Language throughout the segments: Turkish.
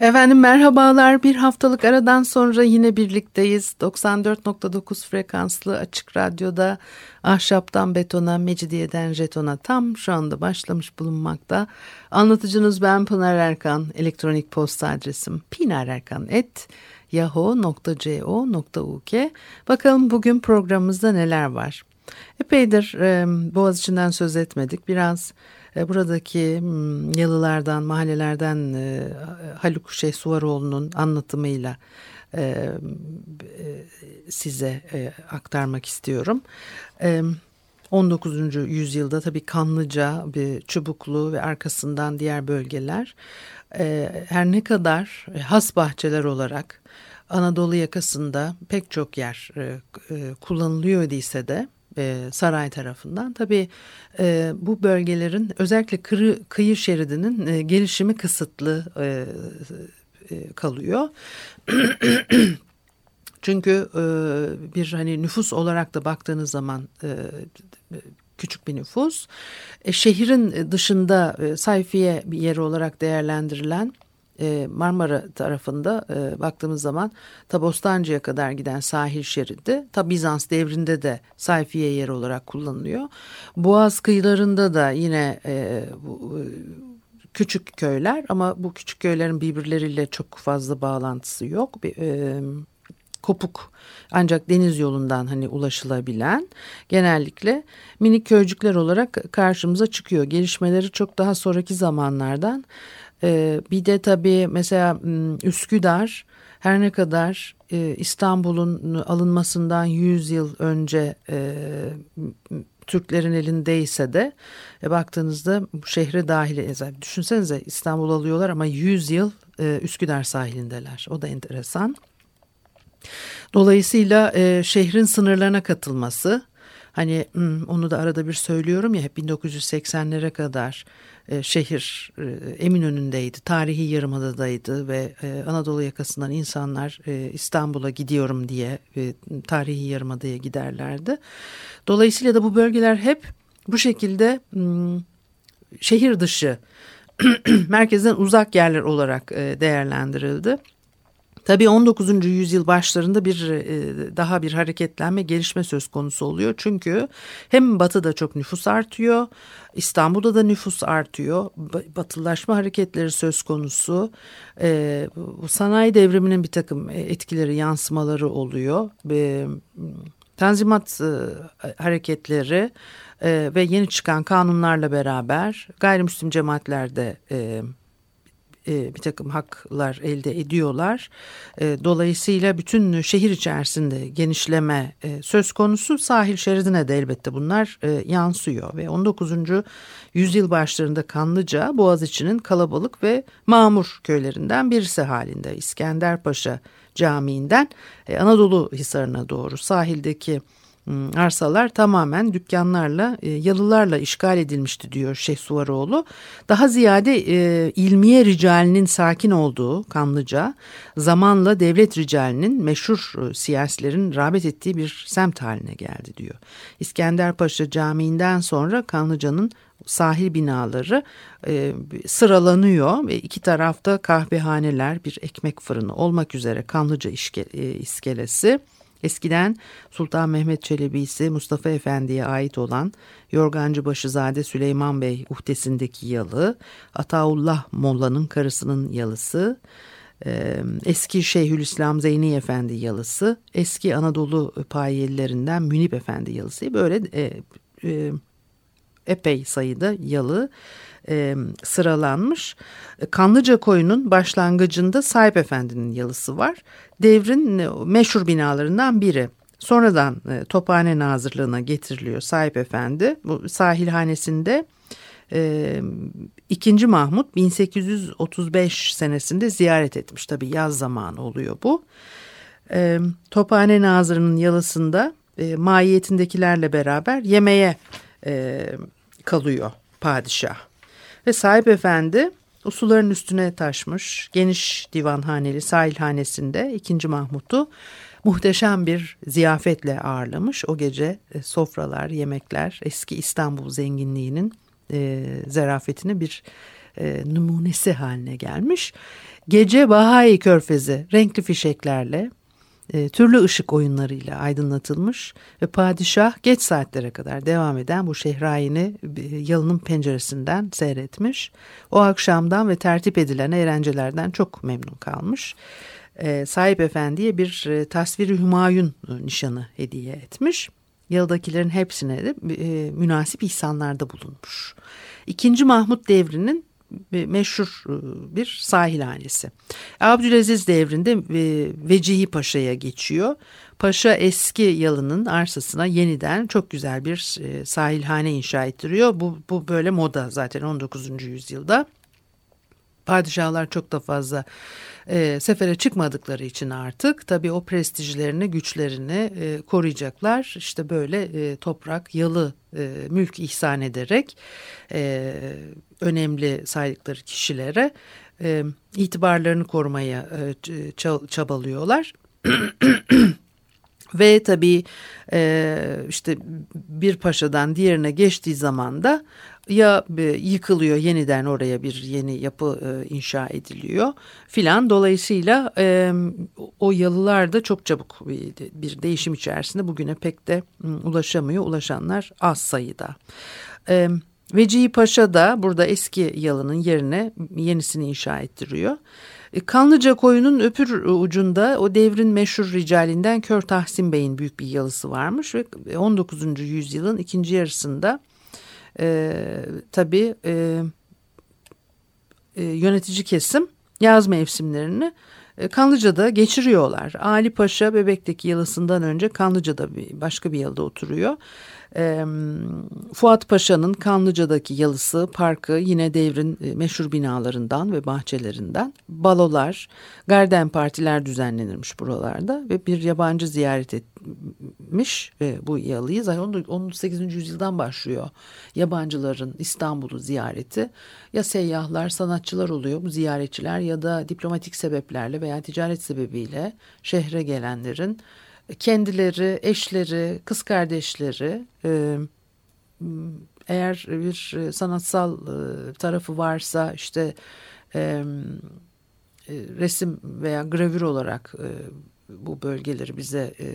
Efendim merhabalar. Bir haftalık aradan sonra yine birlikteyiz. 94.9 frekanslı açık radyoda ahşaptan betona, mecidiyeden jetona tam şu anda başlamış bulunmakta. Anlatıcınız ben Pınar Erkan. Elektronik posta adresim pinarerkan.yahoo.co.uk Bakalım bugün programımızda neler var. Epeydir e, Boğaziçi'nden söz etmedik. Biraz buradaki hmm, yalılardan, mahallelerden e, Haluk Şehsuvaroğlu'nun anlatımıyla e, size aktarmak istiyorum. 19. yüzyılda tabii Kanlıca, bir Çubuklu ve arkasından diğer bölgeler her ne kadar has bahçeler olarak Anadolu yakasında pek çok yer kullanılıyor idiyse de e, saray tarafından. Tabii e, bu bölgelerin özellikle kırı, kıyı şeridinin e, gelişimi kısıtlı kalıyor. Çünkü bir hani nüfus olarak da baktığınız zaman küçük bir nüfus. E, şehrin dışında e, sayfiye bir yeri olarak değerlendirilen e, Marmara tarafında e, baktığımız zaman ta Bostancı'ya kadar giden sahil şeridi ta Bizans devrinde de sayfiye yeri olarak kullanılıyor. Boğaz kıyılarında da yine e, küçük köyler ama bu küçük köylerin birbirleriyle çok fazla bağlantısı yok. Kopuk ancak deniz yolundan hani ulaşılabilen genellikle minik köycükler olarak karşımıza çıkıyor. Gelişmeleri çok daha sonraki zamanlardan ee, bir de tabii mesela Üsküdar her ne kadar e, İstanbul'un alınmasından 100 yıl önce e, Türklerin elindeyse de e, baktığınızda şehre dahil e, düşünsenize İstanbul alıyorlar ama 100 yıl Üsküdar sahilindeler. O da enteresan. Dolayısıyla e, şehrin sınırlarına katılması hani onu da arada bir söylüyorum ya hep 1980'lere kadar e, şehir e, Eminönü'ndeydi, tarihi yarımadadaydı ve e, Anadolu yakasından insanlar İstanbul'a gidiyorum diye tarihi yarımadaya giderlerdi. Dolayısıyla da bu bölgeler hep bu şekilde m, şehir dışı merkezden uzak yerler olarak değerlendirildi. Tabii 19. yüzyıl başlarında bir e, daha bir hareketlenme gelişme söz konusu oluyor. Çünkü hem batıda çok nüfus artıyor, İstanbul'da da nüfus artıyor. Batılılaşma hareketleri söz konusu. E, sanayi devriminin bir takım etkileri, yansımaları oluyor. Tanzimat hareketleri ve yeni çıkan kanunlarla beraber gayrimüslim cemaatlerde e, bir takım haklar elde ediyorlar. E, dolayısıyla bütün şehir içerisinde genişleme e, söz konusu sahil şeridine de elbette bunlar e, yansıyor. Ve 19. yüzyıl başlarında Kanlıca Boğaziçi'nin kalabalık ve mamur köylerinden birisi halinde İskenderpaşa Camii'nden e, Anadolu Hisarı'na doğru sahildeki arsalar tamamen dükkanlarla, e, yalılarla işgal edilmişti diyor Şeyh Suvaroğlu. Daha ziyade e, ilmiye ricalinin sakin olduğu Kanlıca, zamanla devlet ricalinin meşhur e, siyasilerin rağbet ettiği bir semt haline geldi diyor. İskenderpaşa Camii'nden sonra Kanlıca'nın sahil binaları e, sıralanıyor ve iki tarafta kahvehaneler, bir ekmek fırını olmak üzere Kanlıca işke, e, iskelesi Eskiden Sultan Mehmet Çelebi'si Mustafa Efendi'ye ait olan Yorgancı Başızade Süleyman Bey uhdesindeki yalı, Ataullah Molla'nın karısının yalısı, eski Şeyhülislam Zeyni Efendi yalısı, eski Anadolu payiyelilerinden Münip Efendi yalısı. Böyle e, e, epey sayıda yalı e, sıralanmış. Kanlıca koyunun başlangıcında Sahip Efendi'nin yalısı var. Devrin e, meşhur binalarından biri. Sonradan e, Tophane Nazırlığı'na getiriliyor Sahip Efendi. Bu sahilhanesinde e, 2. Mahmut 1835 senesinde ziyaret etmiş. Tabi yaz zamanı oluyor bu. e, Tophane Nazırı'nın yalısında e, maiyetindekilerle beraber yemeğe e, kalıyor padişah. Ve sahip efendi usuların üstüne taşmış geniş divanhaneli sahilhanesinde 2. Mahmut'u muhteşem bir ziyafetle ağırlamış. O gece e, sofralar, yemekler eski İstanbul zenginliğinin e, zarafetini bir e, numunesi haline gelmiş. Gece Bahai Körfezi renkli fişeklerle e, türlü ışık oyunlarıyla aydınlatılmış ve padişah geç saatlere kadar devam eden bu şehrayini e, yalının penceresinden seyretmiş. O akşamdan ve tertip edilen eğlencelerden çok memnun kalmış. E, sahip efendiye bir e, tasviri Hümayun e, nişanı hediye etmiş. Yalıdakilerin hepsine de e, münasip ihsanlarda bulunmuş. İkinci Mahmut devrinin meşhur e, bir sahilhanesi. Abdülaziz devrinde e, Vecihi Paşa'ya geçiyor. Paşa eski yalının arsasına yeniden çok güzel bir e, sahilhane inşa ettiriyor. Bu, bu böyle moda zaten 19. yüzyılda. Padişahlar çok da fazla e, sefere çıkmadıkları için artık tabii o prestijlerini, güçlerini e, koruyacaklar. İşte böyle e, toprak, yalı, e, mülk ihsan ederek e, önemli saydıkları kişilere e, itibarlarını korumaya e, çabalıyorlar. Ve tabii e, işte bir paşadan diğerine geçtiği zaman da ya e, yıkılıyor yeniden oraya bir yeni yapı e, inşa ediliyor filan. Dolayısıyla e, o yalılar da çok çabuk bir, değişim içerisinde bugüne pek de ulaşamıyor. Ulaşanlar az sayıda. E, Vecihi Paşa da burada eski yalının yerine yenisini inşa ettiriyor. E, Kanlıca koyunun öpür ucunda o devrin meşhur ricalinden Kör Tahsin Bey'in büyük bir yalısı varmış ve 19. yüzyılın ikinci yarısında e, tabii e, e, yönetici kesim yaz mevsimlerini e, Kanlıca'da geçiriyorlar. Ali Paşa Bebek'teki yalısından önce Kanlıca'da bir, başka bir yılda oturuyor. E, Fuat Paşa'nın Kanlıca'daki yalısı, parkı yine devrin e, meşhur binalarından ve bahçelerinden. Balolar, garden partiler düzenlenirmiş buralarda ve bir yabancı ziyaret etmiş e, bu yalıyı. Zaten 18. yüzyıldan başlıyor yabancıların İstanbul'u ziyareti. Ya seyyahlar, sanatçılar oluyor bu ziyaretçiler ya da diplomatik sebeplerle veya ticaret sebebiyle şehre gelenlerin kendileri, eşleri, kız kardeşleri e, eğer bir sanatsal e, tarafı varsa işte e, resim veya gravür olarak bu bölgeleri bize e,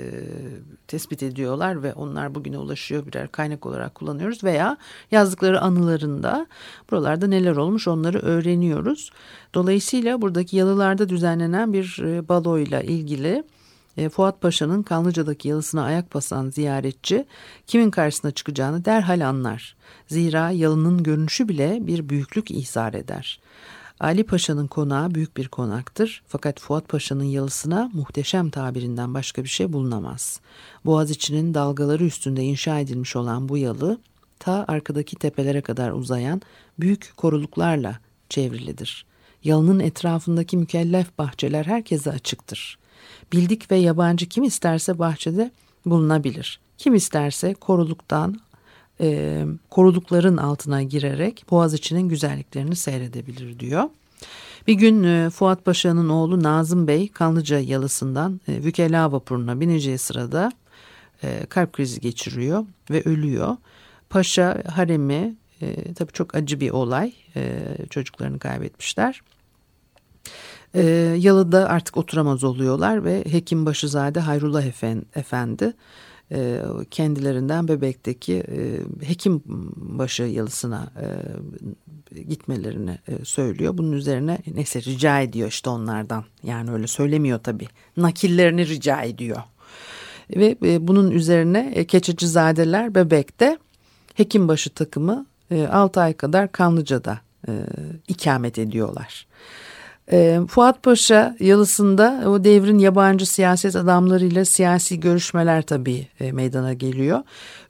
tespit ediyorlar ve onlar bugüne ulaşıyor birer kaynak olarak kullanıyoruz veya yazdıkları anılarında buralarda neler olmuş onları öğreniyoruz. Dolayısıyla buradaki yalılarda düzenlenen bir e, baloyla ilgili e, Fuat Paşa'nın Kanlıca'daki yalısına ayak basan ziyaretçi kimin karşısına çıkacağını derhal anlar. Zira yalının görünüşü bile bir büyüklük ihzar eder. Ali Paşa'nın konağı büyük bir konaktır fakat Fuat Paşa'nın yalısına muhteşem tabirinden başka bir şey bulunamaz. Boğaziçi'nin dalgaları üstünde inşa edilmiş olan bu yalı ta arkadaki tepelere kadar uzayan büyük koruluklarla çevrilidir. Yalının etrafındaki mükellef bahçeler herkese açıktır. Bildik ve yabancı kim isterse bahçede bulunabilir. Kim isterse koruluktan e, korulukların altına girerek Boğaziçi'nin güzelliklerini seyredebilir diyor. Bir gün e, Fuat Paşa'nın oğlu Nazım Bey Kanlıca yalısından e, Vükela vapuruna bineceği sırada e, kalp krizi geçiriyor ve ölüyor. Paşa haremi e, tabii çok acı bir olay e, çocuklarını kaybetmişler. E, yalıda artık oturamaz oluyorlar ve Hekim Başızade Hayrullah Efendi e, kendilerinden Bebek'teki e, Hekimbaşı yalısına e, gitmelerini e, söylüyor. Bunun üzerine neyse rica ediyor işte onlardan. Yani öyle söylemiyor tabii. Nakillerini rica ediyor. Ve e, bunun üzerine e, Keçecizadeler Bebek'te Hekimbaşı takımı e, 6 ay kadar Kanlıca'da e, ikamet ediyorlar. E, Fuat Paşa yalısında o devrin yabancı siyaset adamlarıyla siyasi görüşmeler tabii e, meydana geliyor.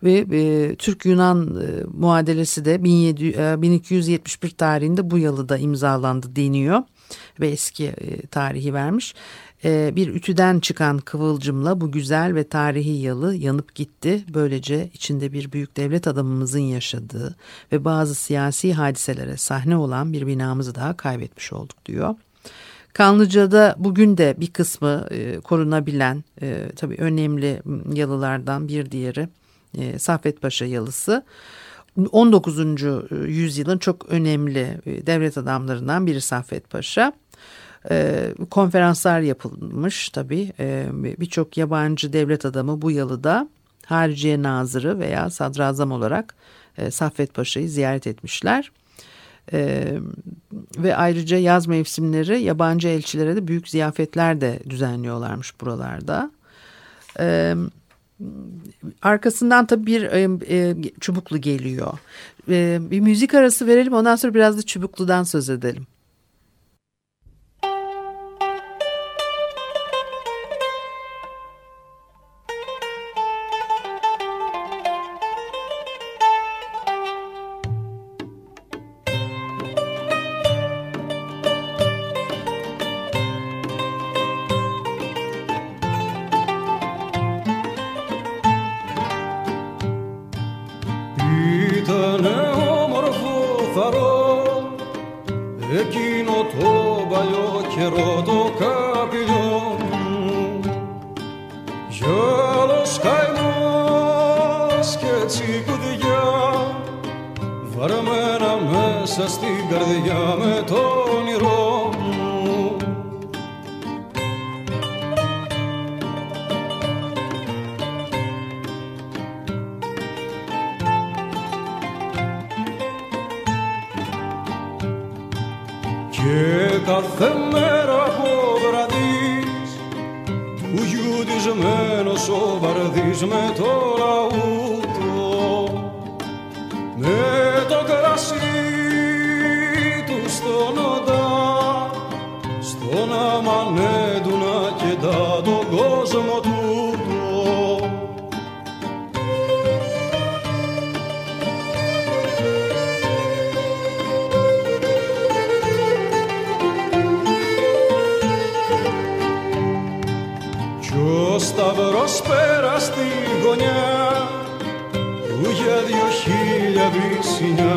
Ve e, Türk-Yunan e, muadelesi de 17, e, 1271 tarihinde bu yalıda imzalandı deniyor. Ve eski tarihi vermiş. bir ütüden çıkan kıvılcımla bu güzel ve tarihi yalı yanıp gitti. Böylece içinde bir büyük devlet adamımızın yaşadığı ve bazı siyasi hadiselere sahne olan bir binamızı daha kaybetmiş olduk diyor. Kanlıca'da bugün de bir kısmı e, korunabilen e, tabii önemli yalılardan bir diğeri e, Saffet Paşa yalısı. 19. yüzyılın çok önemli e, devlet adamlarından biri Saffet Paşa. E, konferanslar yapılmış tabii e, birçok yabancı devlet adamı bu yalıda Hariciye Nazırı veya Sadrazam olarak e, Saffet Paşa'yı ziyaret etmişler. Ee, ve ayrıca yaz mevsimleri yabancı elçilere de büyük ziyafetler de düzenliyorlarmış buralarda. Ee, arkasından tabii bir e, e, çubuklu geliyor. E, bir müzik arası verelim ondan sonra biraz da çubukludan söz edelim. καιρό το καπηλιό μου γυαλός καημός και τσικουδιά βαρμένα μέσα στην καρδιά με το με το λαούτο με το κρασί του στον οντά στον αμανέντουνα και τον κόσμο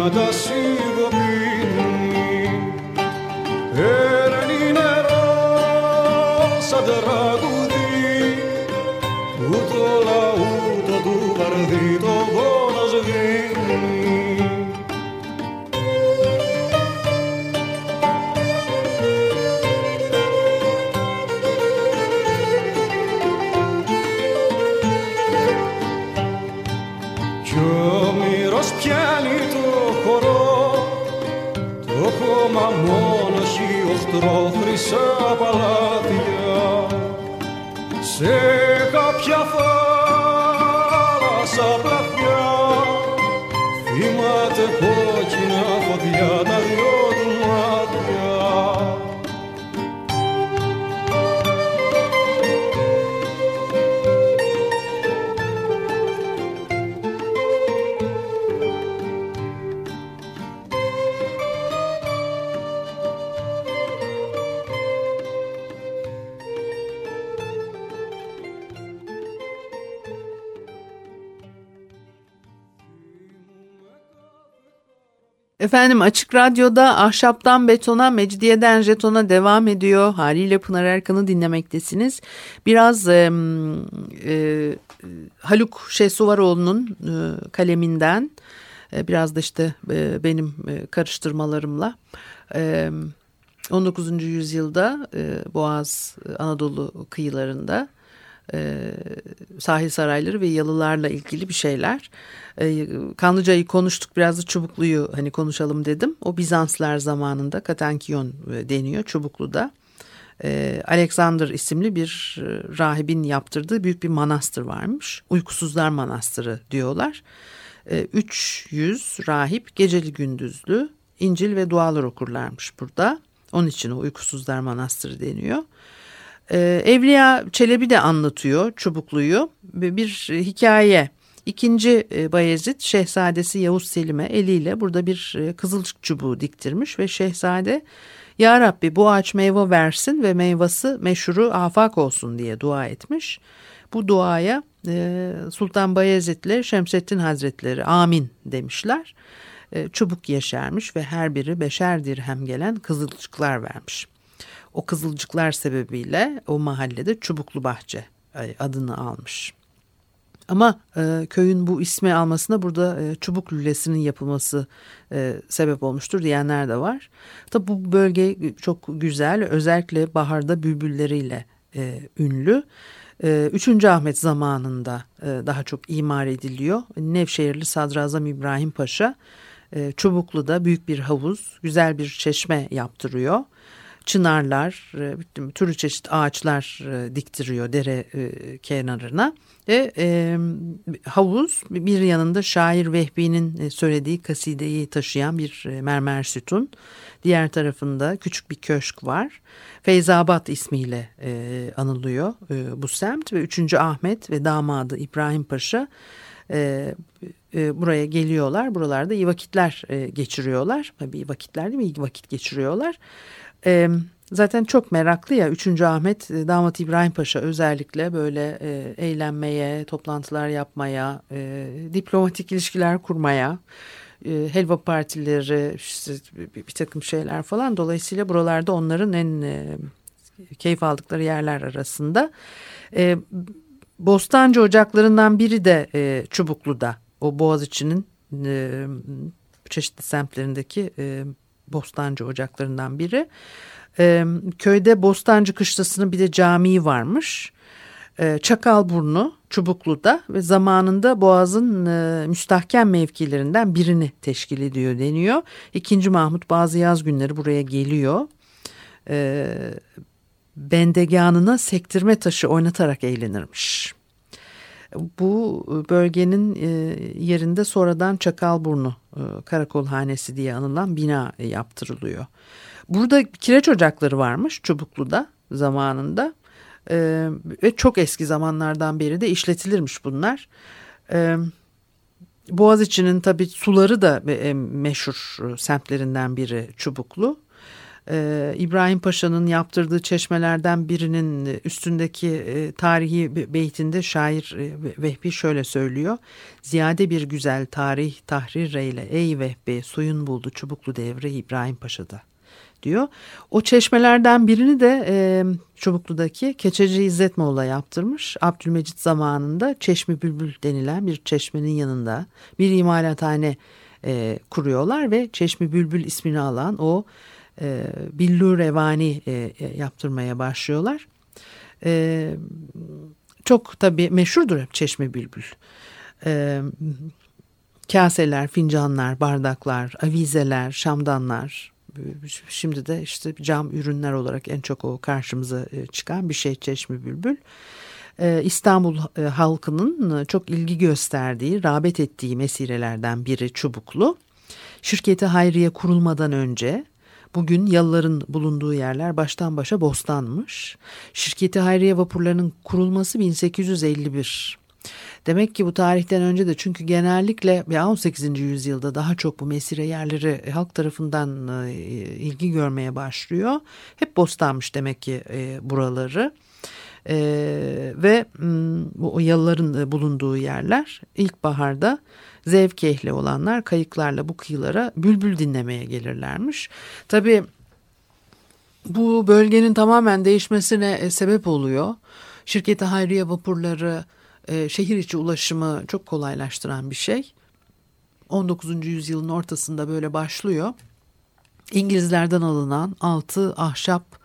我的心。seu abalar. Efendim Açık Radyo'da Ahşaptan Betona, Mecidiyeden Jeton'a devam ediyor. Haliyle Pınar Erkan'ı dinlemektesiniz. Biraz e, e, Haluk Şesuvaroğlu'nun e, kaleminden, e, biraz da işte e, benim e, karıştırmalarımla... E, 19. yüzyılda e, Boğaz Anadolu kıyılarında e, sahil sarayları ve yalılarla ilgili bir şeyler. E, Kanlıca'yı konuştuk biraz da Çubuklu'yu hani konuşalım dedim. O Bizanslar zamanında Katankiyon e, deniyor Çubuklu'da. E, Alexander isimli bir e, rahibin yaptırdığı büyük bir manastır varmış. Uykusuzlar Manastırı diyorlar. E, 300 rahip geceli gündüzlü İncil ve dualar okurlarmış burada. Onun için o Uykusuzlar Manastırı deniyor. Ee, Evliya Çelebi de anlatıyor Çubuklu'yu bir hikaye. İkinci e, Bayezid şehzadesi Yavuz Selim'e eliyle burada bir e, kızılcık çubuğu diktirmiş ve şehzade Ya Rabbi bu ağaç meyve versin ve meyvası meşhuru afak olsun diye dua etmiş. Bu duaya e, Sultan Bayezid ile Şemsettin Hazretleri amin demişler. E, çubuk yeşermiş ve her biri beşer dirhem gelen kızılcıklar vermiş. O kızılcıklar sebebiyle o mahallede Çubuklu Bahçe adını almış. Ama e, köyün bu ismi almasına burada e, çubuk lülesinin yapılması e, sebep olmuştur diyenler de var. Tabi bu bölge çok güzel özellikle baharda bülbülleriyle e, ünlü. E, Ahmet zamanında e, daha çok imar ediliyor. Nevşehirli Sadrazam İbrahim Paşa e, Çubuklu'da büyük bir havuz, güzel bir çeşme yaptırıyor çınarlar, e, türlü çeşit ağaçlar e, diktiriyor dere e, kenarına. Ve havuz bir yanında şair Vehbi'nin söylediği kasideyi taşıyan bir mermer sütun. Diğer tarafında küçük bir köşk var. Feyzabat ismiyle anılıyor bu semt ve 3. Ahmet ve damadı İbrahim Paşa buraya geliyorlar. Buralarda iyi vakitler geçiriyorlar. Tabii vakitler değil mi? İyi vakit geçiriyorlar. E, zaten çok meraklı ya 3. Ahmet e, damat İbrahim Paşa özellikle böyle e, eğlenmeye, toplantılar yapmaya, e, diplomatik ilişkiler kurmaya, e, helva partileri, bir, takım şeyler falan. Dolayısıyla buralarda onların en e, keyif aldıkları yerler arasında. Bostancı ocaklarından biri de Çubuklu'da. O Boğaziçi'nin çeşitli semtlerindeki Bostancı ocaklarından biri. Köyde Bostancı kışlasının bir de camii varmış. E, Çakalburnu Çubuklu'da ve zamanında Boğaz'ın e, müstahkem mevkilerinden birini teşkil ediyor deniyor. İkinci Mahmut bazı yaz günleri buraya geliyor. E, bendeganına sektirme taşı oynatarak eğlenirmiş. Bu bölgenin e, yerinde sonradan Çakalburnu e, Karakol Hanesi diye anılan bina yaptırılıyor. Burada kireç ocakları varmış Çubuklu'da zamanında e, ve çok eski zamanlardan beri de işletilirmiş bunlar. Boğaziçi'nin tabi suları da meşhur semtlerinden biri Çubuklu. Ee, İbrahim Paşa'nın yaptırdığı çeşmelerden birinin üstündeki e, tarihi beytinde şair e, Vehbi şöyle söylüyor. Ziyade bir güzel tarih tahrir eyle ey Vehbi suyun buldu çubuklu devre İbrahim Paşa'da diyor. O çeşmelerden birini de e, Çubuklu'daki Keçeci İzzet Moğla yaptırmış. Abdülmecit zamanında Çeşmi Bülbül denilen bir çeşmenin yanında bir imalathane e, kuruyorlar ve Çeşmi Bülbül ismini alan o e, billur revani e, e, yaptırmaya başlıyorlar. E, çok tabii meşhurdur hep Çeşme Bülbül. E, kaseler, fincanlar, bardaklar, avizeler, şamdanlar. Şimdi de işte cam ürünler olarak en çok o karşımıza e, çıkan bir şey Çeşme Bülbül. E, İstanbul halkının çok ilgi gösterdiği, rağbet ettiği mesirelerden biri Çubuklu. Şirketi Hayriye kurulmadan önce Bugün yalıların bulunduğu yerler baştan başa bostanmış. Şirketi Hayriye vapurlarının kurulması 1851. Demek ki bu tarihten önce de çünkü genellikle 18. yüzyılda daha çok bu mesire yerleri halk tarafından e, ilgi görmeye başlıyor. Hep bostanmış demek ki e, buraları. Ee, ve bu yalıların bulunduğu yerler ilkbaharda zevk ehli olanlar kayıklarla bu kıyılara bülbül dinlemeye gelirlermiş. Tabii bu bölgenin tamamen değişmesine e, sebep oluyor. Şirketi Hayriye vapurları e, şehir içi ulaşımı çok kolaylaştıran bir şey. 19. yüzyılın ortasında böyle başlıyor. İngilizlerden alınan altı ahşap e,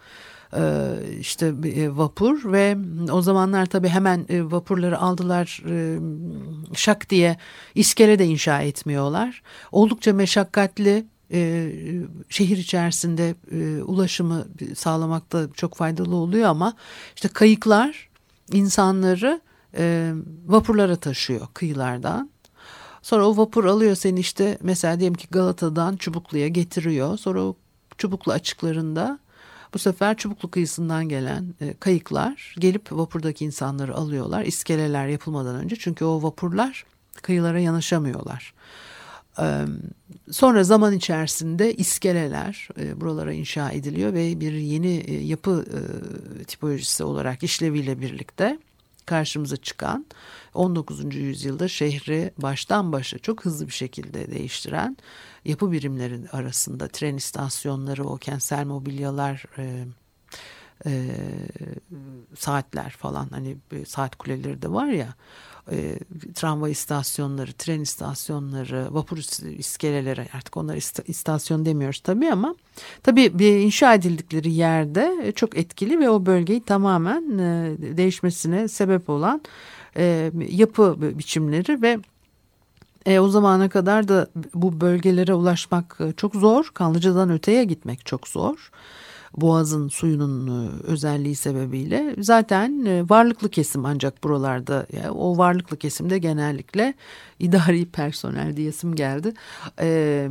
işte e, vapur ve o zamanlar tabii hemen e, vapurları aldılar şak diye iskele de inşa etmiyorlar. Oldukça meşakkatli şehir içerisinde ulaşımı sağlamakta çok faydalı oluyor ama işte kayıklar insanları vapurlara taşıyor kıyılardan. Sonra o vapur alıyor seni işte mesela diyelim ki Galata'dan Çubuklu'ya getiriyor. Sonra o Çubuklu açıklarında bu sefer Çubuklu kıyısından gelen e, kayıklar gelip vapurdaki insanları alıyorlar. İskeleler yapılmadan önce çünkü o vapurlar kıyılara yanaşamıyorlar. Sonra zaman içerisinde iskeleler e, buralara inşa ediliyor ve bir yeni e, yapı e, tipolojisi olarak işleviyle birlikte karşımıza çıkan 19. yüzyılda şehri baştan başa çok hızlı bir şekilde değiştiren yapı birimleri arasında tren istasyonları, o kentsel mobilyalar, e, e, saatler falan hani saat kuleleri de var ya e, tramvay istasyonları, tren istasyonları, vapur iskeleleri artık onları istasyon demiyoruz tabii ama tabii inşa edildikleri yerde çok etkili ve o bölgeyi tamamen e, değişmesine sebep olan e, yapı biçimleri ve e, o zamana kadar da bu bölgelere ulaşmak e, çok zor. Kanlıca'dan öteye gitmek çok zor. Boğaz'ın suyunun e, özelliği sebebiyle zaten e, varlıklı kesim ancak buralarda yani o varlıklı kesimde genellikle idari personel diyesim geldi e,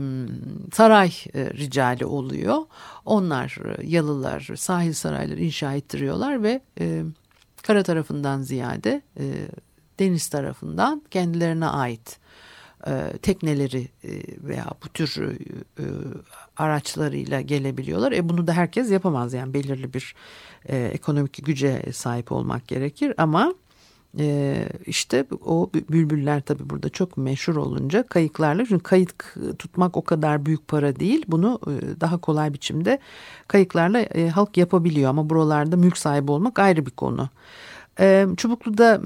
saray ricali oluyor. Onlar yalılar sahil sarayları inşa ettiriyorlar ve e, kara tarafından ziyade e, deniz tarafından kendilerine ait e, tekneleri e, veya bu tür e, e, araçlarıyla gelebiliyorlar. E bunu da herkes yapamaz. Yani belirli bir ekonomik güce sahip olmak gerekir. Ama işte o bülbüller tabii burada çok meşhur olunca kayıklarla çünkü kayık tutmak o kadar büyük para değil. Bunu daha kolay biçimde kayıklarla halk yapabiliyor. Ama buralarda mülk sahibi olmak ayrı bir konu. Çubuklu'da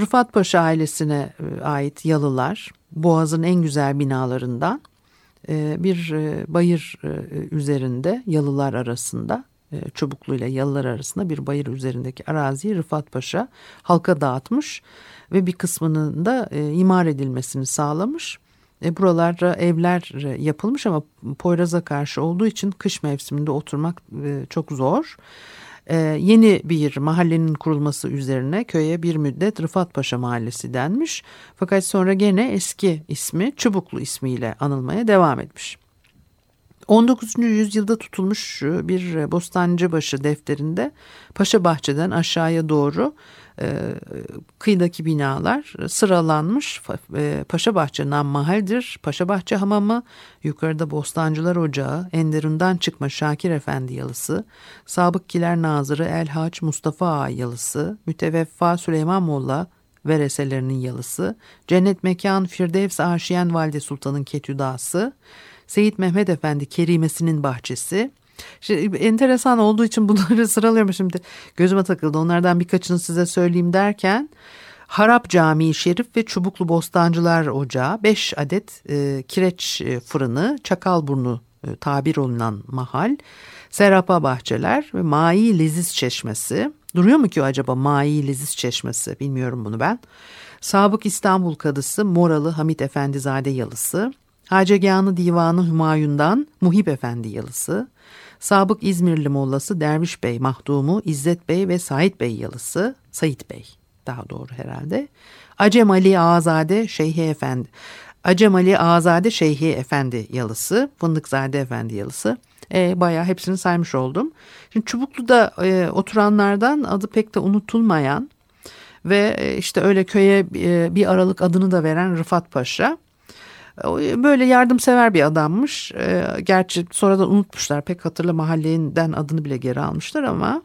Rıfat Paşa ailesine ait yalılar Boğaz'ın en güzel binalarından e, bir e, bayır e, üzerinde yalılar arasında Çubuklu ile yalılar arasında bir bayır üzerindeki araziyi Rıfat Paşa halka dağıtmış ve bir kısmının da imar edilmesini sağlamış. Buralarda evler yapılmış ama Poyraz'a karşı olduğu için kış mevsiminde oturmak çok zor. Ee, yeni bir mahallenin kurulması üzerine köye bir müddet Rıfat Paşa Mahallesi denmiş. Fakat sonra gene eski ismi Çubuklu ismiyle anılmaya devam etmiş. 19. yüzyılda tutulmuş bir Bostancıbaşı defterinde Paşa Bahçe'den aşağıya doğru e, kıyıdaki binalar sıralanmış. E, Paşa Bahçe Nammahal'dir. Paşa Bahçe Hamamı, yukarıda Bostancılar Ocağı, Enderun'dan çıkma Şakir Efendi yalısı, Sabıkkiler Nazırı Elhaç Mustafa Ağa yalısı, Müteveffa Süleyman Molla vereselerinin yalısı, Cennet Mekan Firdevs Aşiyen Valide Sultan'ın ketüdası, Seyit Mehmet Efendi Kerimesi'nin bahçesi, Şimdi enteresan olduğu için bunları sıralıyorum. Şimdi gözüme takıldı. Onlardan birkaçını size söyleyeyim derken Harap Camii Şerif ve Çubuklu Bostancılar Ocağı 5 adet e, kireç e, fırını Çakalburnu e, tabir olunan mahal Serapa Bahçeler ve Mai Leziz Çeşmesi. Duruyor mu ki acaba Mai Leziz Çeşmesi? Bilmiyorum bunu ben. Sabık İstanbul Kadısı Moralı Hamit Efendizade Yalısı. Haceganı Divanı Hümayun'dan Muhip Efendi Yalısı Sabık İzmirli Mollası Derviş Bey Mahdumu, İzzet Bey ve Said Bey yalısı, Said Bey daha doğru herhalde. Acem Ali Azade Şeyhi Efendi. Acem Ali Azade Şeyhi Efendi yalısı, Fındıkzade Efendi yalısı. E, bayağı hepsini saymış oldum. Şimdi Çubuklu'da e, oturanlardan adı pek de unutulmayan ve e, işte öyle köye e, bir aralık adını da veren Rıfat Paşa. Böyle yardımsever bir adammış. Ee, gerçi sonradan unutmuşlar pek hatırla mahallenden adını bile geri almışlar ama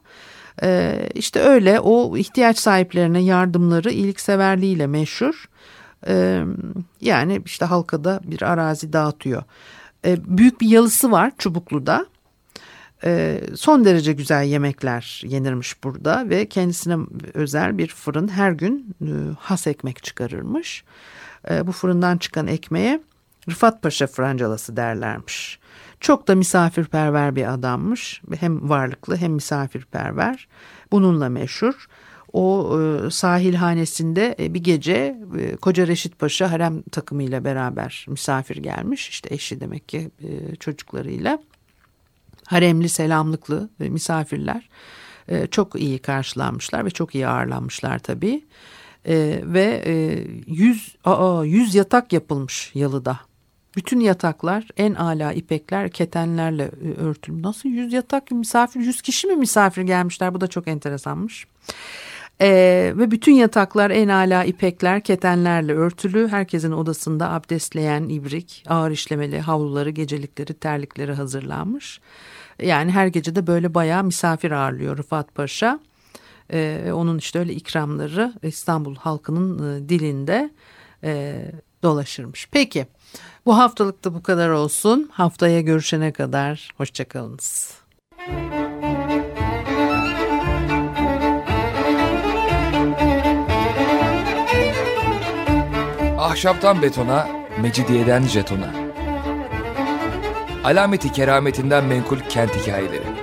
e, işte öyle o ihtiyaç sahiplerine yardımları iyilikseverliğiyle meşhur. Yani işte halkada bir arazi dağıtıyor. Büyük bir yalısı var Çubuklu'da. Son derece güzel yemekler yenirmiş burada ve kendisine özel bir fırın her gün e, has ekmek çıkarırmış. E, bu fırından çıkan ekmeğe Rıfat Paşa francalası derlermiş. Çok da misafirperver bir adammış. Hem varlıklı hem misafirperver. Bununla meşhur. O e, sahilhanesinde e, bir gece e, Koca Reşit Paşa harem takımıyla beraber misafir gelmiş. İşte eşi demek ki çocuklarıyla. Haremli, selamlıklı misafirler. Çok iyi karşılanmışlar ve çok iyi ağırlanmışlar tabii. E, ve e, 100, aa, 100 yatak yapılmış yalıda. Bütün yataklar en ala ipekler ketenlerle e, örtülü. Nasıl 100 yatak misafir 100 kişi mi misafir gelmişler bu da çok enteresanmış. Ee, ve bütün yataklar en ala ipekler, ketenlerle örtülü. Herkesin odasında abdestleyen ibrik, ağır işlemeli havluları, gecelikleri, terlikleri hazırlanmış. Yani her gece de böyle bayağı misafir ağırlıyor Rıfat Paşa. Ee, onun işte öyle ikramları İstanbul halkının e, dilinde e, dolaşırmış. Peki bu haftalık da bu kadar olsun. Haftaya görüşene kadar hoşçakalınız. Ahşaptan betona, mecidiyeden jetona. Alameti kerametinden menkul kent hikayeleri.